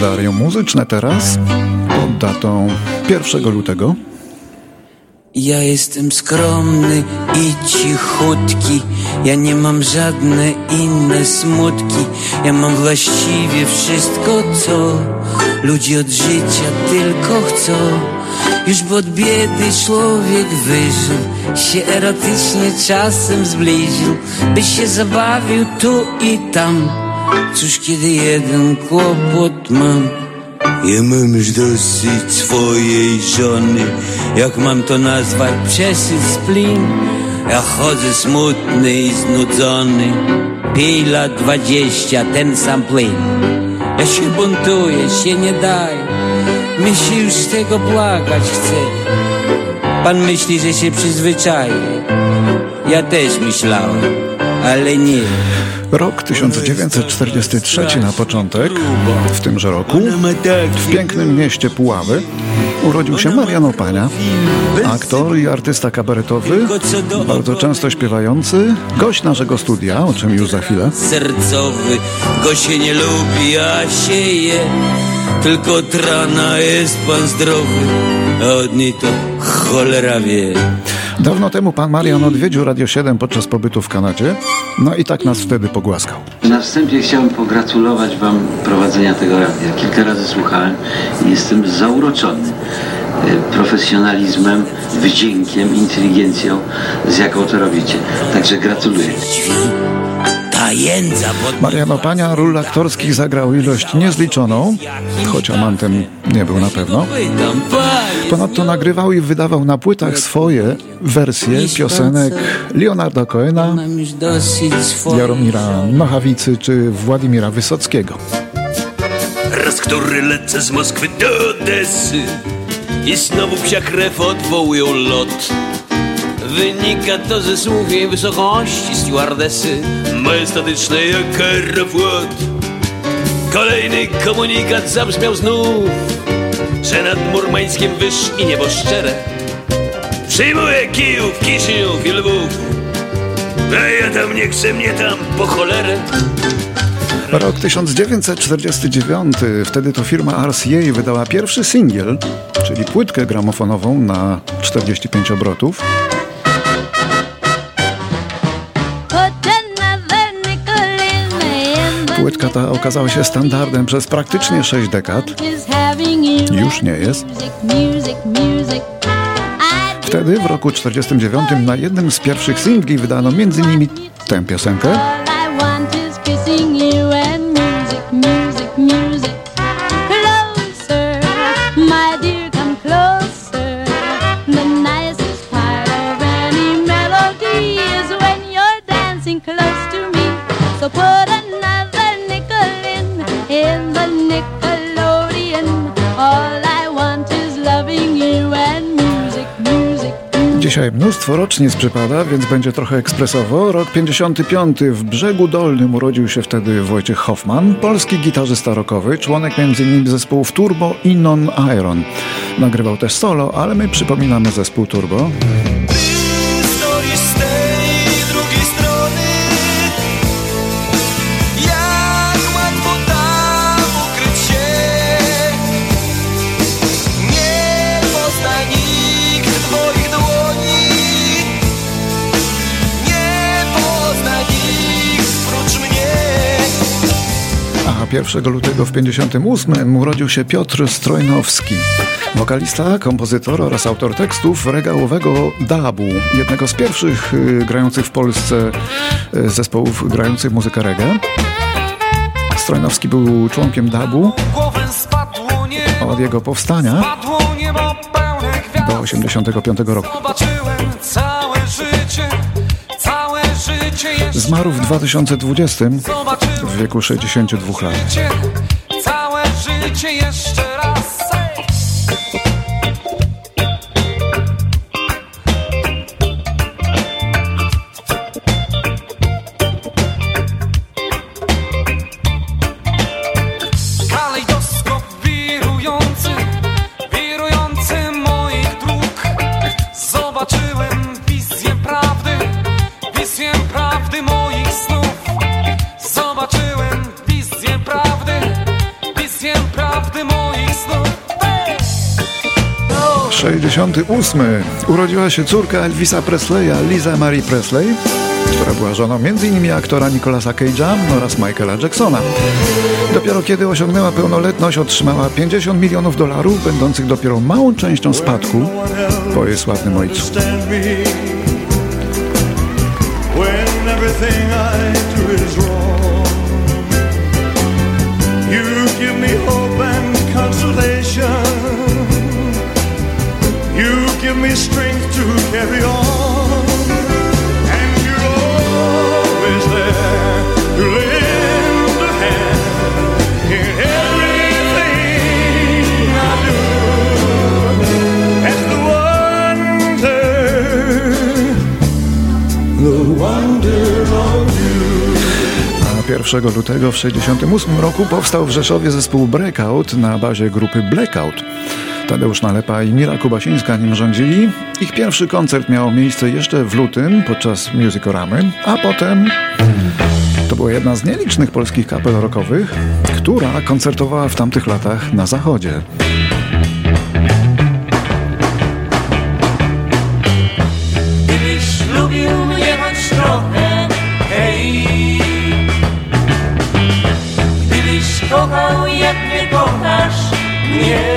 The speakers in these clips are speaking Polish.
kalendarium muzyczne teraz pod datą 1 lutego. Ja jestem skromny i cichutki, ja nie mam żadne inne smutki, ja mam właściwie wszystko, co ludzie od życia tylko chcą. Już by od biedy człowiek wyżył, się erotycznie czasem zbliżył, by się zabawił tu i tam. Cóż, kiedy jeden kłopot mam, ja mam już dosyć swojej żony, jak mam to nazwać, przesyć splin. Ja chodzę smutny i znudzony, piję lat dwadzieścia ten sam plin. Ja się buntuję, się nie daję, mi się już z tego płakać chce. Pan myśli, że się przyzwyczaje, ja też myślałem, ale nie. Rok 1943 na początek, w tymże roku, w pięknym mieście Puławy, urodził się Marian Opania, aktor i artysta kabaretowy, bardzo często śpiewający, gość naszego studia, o czym już za chwilę. Sercowy, go się nie lubi, a sieje, tylko od rana jest pan zdrowy, a od niej to cholera wie. Dawno temu pan Marian odwiedził Radio 7 podczas pobytu w Kanadzie, no i tak nas wtedy pogłaskał. Na wstępie chciałbym pogratulować Wam prowadzenia tego radia. Kilka razy słuchałem i jestem zauroczony e, profesjonalizmem, wdziękiem, inteligencją, z jaką to robicie. Także gratuluję. Ta jędza pod... Marian Opania ról aktorskich zagrał ilość niezliczoną, choć amantem nie był na pewno. Ponadto nagrywał i wydawał na płytach swoje wersje piosenek Leonarda swojej Jaromira Nochawicy czy Władimira Wysockiego. Raz, który lecę z Moskwy do Odessy I znowu psia krew odwołują lot Wynika to ze słów jej wysokości stewardesy Majestatycznej jak aeroflot Kolejny komunikat zabrzmiał znów Że nad Murmańskiem wyż i niebo szczere. Przyjmuję Kijów, Kiszynów i Lwów. A ja tam nie chcę, mnie tam po cholerę. Rok 1949, wtedy to firma RCA wydała pierwszy singiel, czyli płytkę gramofonową na 45 obrotów. Płytka ta okazała się standardem przez praktycznie 6 dekad. Już nie jest. Wtedy, w roku 49, na jednym z pierwszych singli wydano m.in. tę piosenkę. Dzisiaj mnóstwo rocznic przypada, więc będzie trochę ekspresowo. Rok 55 w Brzegu Dolnym urodził się wtedy Wojciech Hoffman, polski gitarzysta rockowy, członek m.in. zespołów Turbo i Non Iron. Nagrywał też solo, ale my przypominamy zespół Turbo. 1 lutego w 58 urodził się Piotr Strojnowski. Wokalista, kompozytor oraz autor tekstów regałowego dabu, jednego z pierwszych y, grających w Polsce y, zespołów grających muzykę reggae. Strojnowski był członkiem dabu od jego powstania do 85 roku. Zobaczyłem całe życie, Zmarł w 2020 Zobaczyłem w wieku 62 lat. całe życie jeszcze raz. 68. Urodziła się córka Elvisa Presleya, Liza Marie Presley, która była żoną m.in. aktora Nicolasa Cage'a oraz Michaela Jacksona. Dopiero kiedy osiągnęła pełnoletność, otrzymała 50 milionów dolarów, będących dopiero małą częścią spadku po jej sławnym ojcu. You give me hope and consolation. You give me strength to carry on. And you're always there to lend a hand in everything I do. As the wonder, the wonder of A 1 lutego w 1968 roku powstał w Rzeszowie zespół Breakout na bazie grupy Blackout. Tadeusz Nalepa i Mira Kubasińska nim rządzili. Ich pierwszy koncert miał miejsce jeszcze w lutym podczas Musicoramy, a potem to była jedna z nielicznych polskich kapel rockowych, która koncertowała w tamtych latach na zachodzie. Gdybyś lubił mnie trochę, hej Gdybyś kochał jak nie kochasz mnie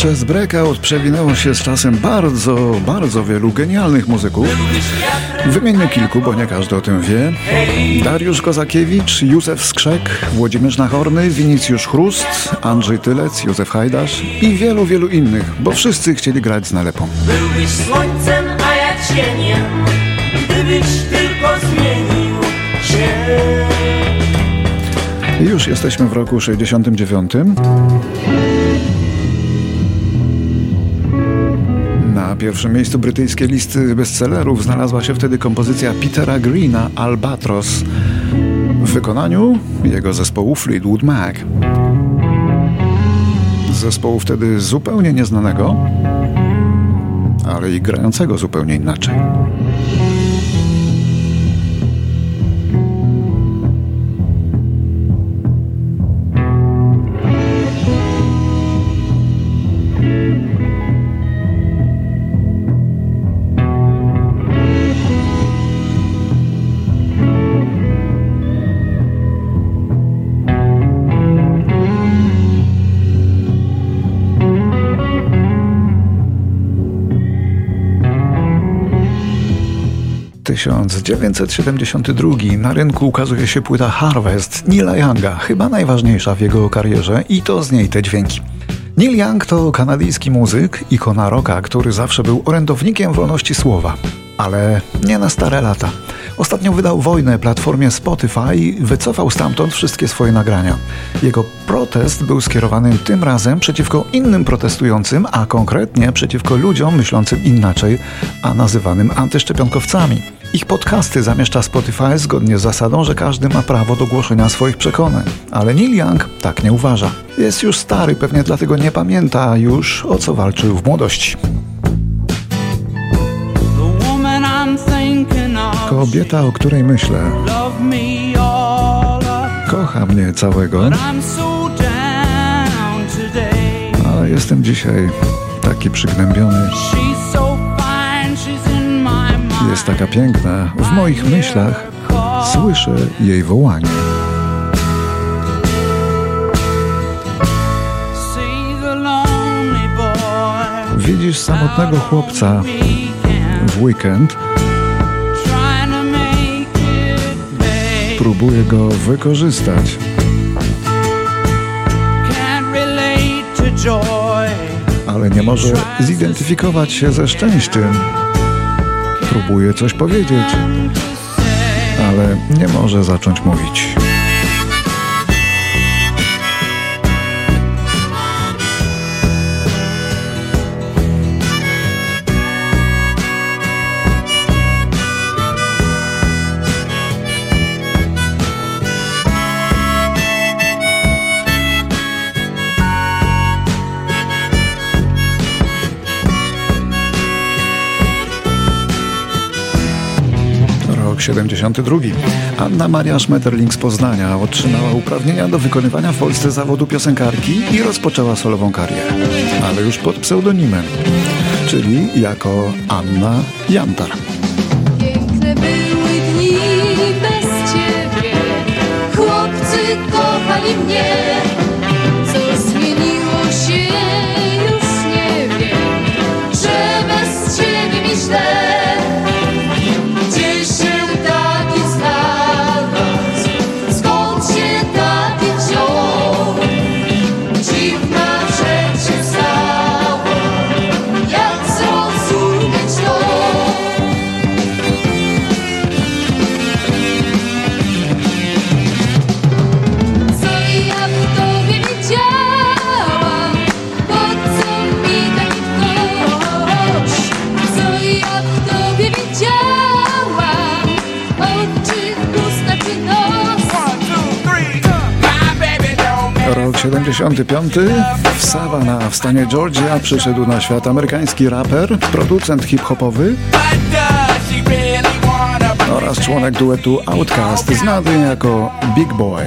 Przez Breakout przewinęło się z czasem bardzo, bardzo wielu genialnych muzyków. Wymienię kilku, bo nie każdy o tym wie. Dariusz Kozakiewicz, Józef Skrzek, Włodzimierz Nachorny, Winicjusz Chrust, Andrzej Tylec, Józef Hajdasz i wielu, wielu innych, bo wszyscy chcieli grać z nalepą. Byłbyś słońcem, a ja cieniem Gdybyś tylko zmienił się już jesteśmy w roku 69. pierwszym miejscu brytyjskiej listy bestsellerów znalazła się wtedy kompozycja Petera Greena Albatros w wykonaniu jego zespołu Fleetwood Mac. Zespołu wtedy zupełnie nieznanego, ale i grającego zupełnie inaczej. 1972 na rynku ukazuje się płyta Harvest Nila Younga, chyba najważniejsza w jego karierze i to z niej te dźwięki. Neil Young to kanadyjski muzyk, ikona rocka, który zawsze był orędownikiem wolności słowa. Ale nie na stare lata. Ostatnio wydał wojnę platformie Spotify i wycofał stamtąd wszystkie swoje nagrania. Jego protest był skierowany tym razem przeciwko innym protestującym, a konkretnie przeciwko ludziom myślącym inaczej, a nazywanym antyszczepionkowcami. Ich podcasty zamieszcza Spotify zgodnie z zasadą, że każdy ma prawo do głoszenia swoich przekonań. Ale Neil Young tak nie uważa. Jest już stary, pewnie dlatego nie pamięta już o co walczył w młodości. Kobieta, o której myślę, kocha mnie całego, ale jestem dzisiaj taki przygnębiony. Jest taka piękna, w moich myślach słyszę jej wołanie. Widzisz samotnego chłopca w weekend, próbuje go wykorzystać. Ale nie może zidentyfikować się ze szczęściem. Próbuje coś powiedzieć, ale nie może zacząć mówić. Rok Rok 72. Anna Maria Schmetterling z Poznania otrzymała uprawnienia do wykonywania w Polsce zawodu piosenkarki i rozpoczęła solową karierę, ale już pod pseudonimem, czyli jako Anna Jantar. Były dni bez ciebie, chłopcy kochali mnie. 1995 w Savannah w stanie Georgia przyszedł na świat amerykański raper, producent hip-hopowy oraz członek duetu Outcast znany jako Big Boy.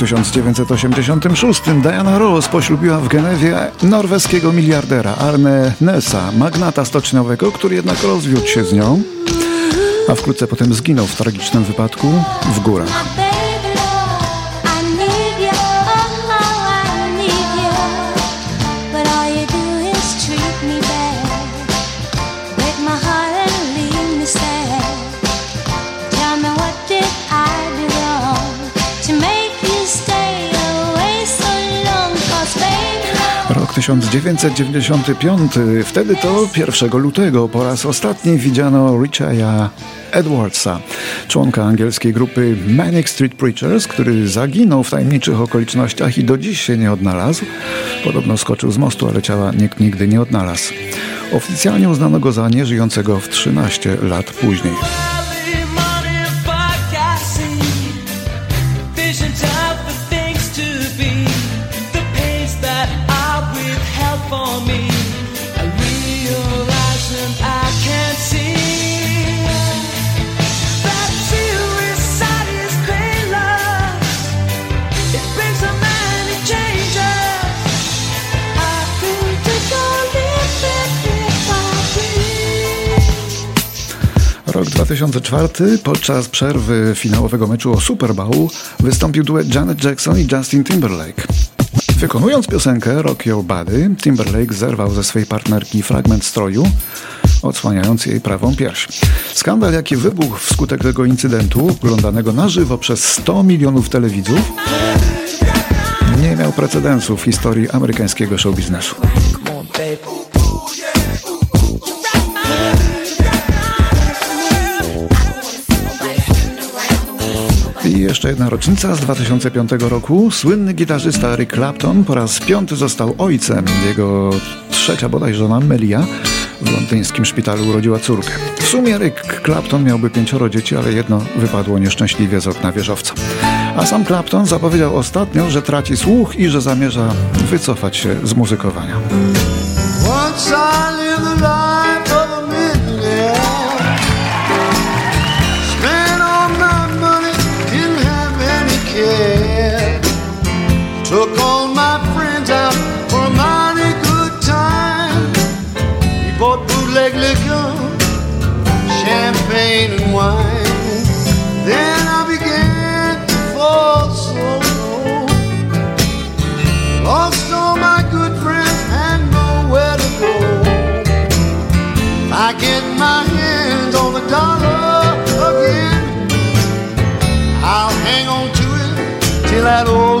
1986 Diana Ross poślubiła w Genewie norweskiego miliardera Arne Nessa, magnata stoczniowego, który jednak rozwiódł się z nią, a wkrótce potem zginął w tragicznym wypadku w górach. Rok 1995. Wtedy to 1 lutego po raz ostatni widziano Richa'a Edwardsa, członka angielskiej grupy Manic Street Preachers, który zaginął w tajemniczych okolicznościach i do dziś się nie odnalazł. Podobno skoczył z mostu, ale ciała nikt nigdy nie odnalazł. Oficjalnie uznano go za nieżyjącego w 13 lat później. 2004. Podczas przerwy finałowego meczu o Super Bowl wystąpił duet Janet Jackson i Justin Timberlake. Wykonując piosenkę Rock Your Body, Timberlake zerwał ze swej partnerki fragment stroju, odsłaniając jej prawą pierś. Skandal, jaki wybuchł wskutek tego incydentu, oglądanego na żywo przez 100 milionów telewidzów, nie miał precedensu w historii amerykańskiego show biznesu. Jeszcze jedna rocznica z 2005 roku. Słynny gitarzysta Eric Clapton po raz piąty został ojcem. Jego trzecia bodaj żona Melia w londyńskim szpitalu urodziła córkę. W sumie Eric Clapton miałby pięcioro dzieci, ale jedno wypadło nieszczęśliwie z okna wieżowca. A sam Clapton zapowiedział ostatnio, że traci słuch i że zamierza wycofać się z muzykowania. Champagne and wine. Then I began to fall so low. Lost all my good friends and nowhere to go. I get my hands on the dollar again. I'll hang on to it till that old